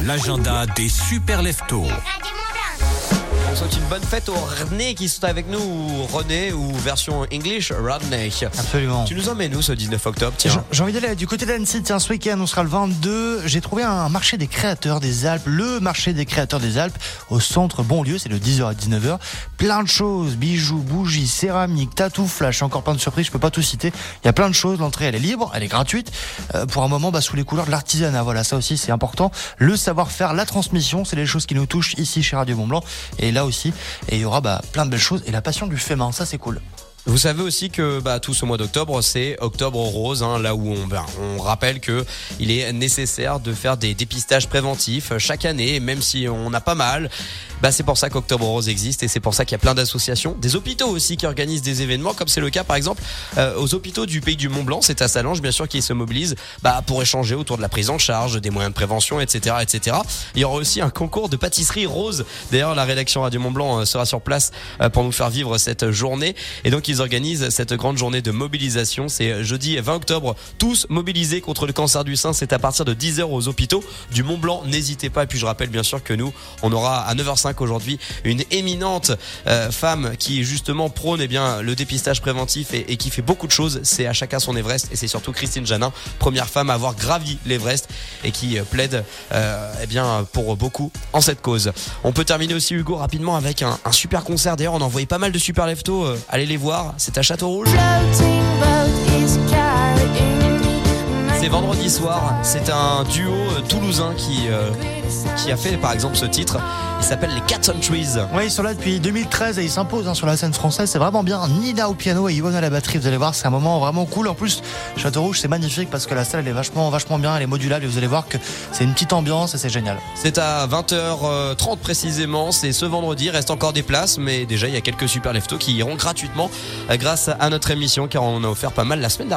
L'agenda des super leftos. On souhaite une bonne fête aux René qui sont avec nous, René ou version English, Rodney. Absolument. Tu nous emmènes où ce 19 octobre J'ai Tiens. j'ai envie d'aller du côté d'Annecy. Tiens, ce week-end, on sera le 22. J'ai trouvé un marché des créateurs des Alpes, le marché des créateurs des Alpes, au centre Bonlieu. C'est de 10h à 19h. Plein de choses, bijoux, bougies, céramique, tatou, flash, encore plein de surprises. Je peux pas tout citer. Il y a plein de choses. L'entrée, elle est libre, elle est gratuite. Euh, pour un moment, bah, sous les couleurs de l'artisanat. Voilà, ça aussi, c'est important. Le savoir-faire, la transmission, c'est les choses qui nous touchent ici chez Radio Mont Blanc. Et là aussi. Et il y aura bah, plein de belles choses. Et la passion du main, ça, c'est cool. Vous savez aussi que bah, tout ce mois d'octobre, c'est octobre rose, hein, là où on, ben, on rappelle que il est nécessaire de faire des dépistages préventifs chaque année, même si on a pas mal. Bah, c'est pour ça qu'Octobre Rose existe et c'est pour ça qu'il y a plein d'associations, des hôpitaux aussi qui organisent des événements, comme c'est le cas par exemple euh, aux hôpitaux du pays du Mont Blanc, c'est à Salange bien sûr qui se mobilisent bah, pour échanger autour de la prise en charge, des moyens de prévention, etc., etc. Il y aura aussi un concours de pâtisserie rose. D'ailleurs, la rédaction Radio Mont Blanc euh, sera sur place euh, pour nous faire vivre cette journée et donc organisent cette grande journée de mobilisation. C'est jeudi 20 octobre, tous mobilisés contre le cancer du sein. C'est à partir de 10h aux hôpitaux du Mont Blanc. N'hésitez pas. Et puis je rappelle bien sûr que nous, on aura à 9h05 aujourd'hui une éminente euh, femme qui justement prône eh bien le dépistage préventif et, qui fait beaucoup de choses. C'est à chacun son Everest et c'est surtout Christine Janin, première femme à avoir gravi l'Everest et qui euh, plaide euh, eh bien pour beaucoup en cette cause. On peut terminer aussi Hugo rapidement avec un, un super concert. D'ailleurs, on a envoyé pas mal de super leftos. allez les voir. C'est à Château Rouge. C'est vendredi soir. C'est un duo euh, toulousain qui euh, qui a fait par exemple ce titre. Il s'appelle les Cats on Trees. Oui, ils sont là depuis 2013 et ils s'imposent hein, sur la scène française. C'est vraiment bien. Nina au piano et Yvonne à la batterie. Vous allez voir, c'est un moment vraiment cool. En plus, Château Rouge, c'est magnifique parce que la salle elle est vachement, vachement bien. Elle est modulable et vous allez voir que c'est une petite ambiance et c'est génial. C'est à 20h30 précisément. C'est ce vendredi. Il reste encore des places, mais déjà il y a quelques super leftos qui iront gratuitement euh, grâce à notre émission car on a offert pas mal la semaine dernière.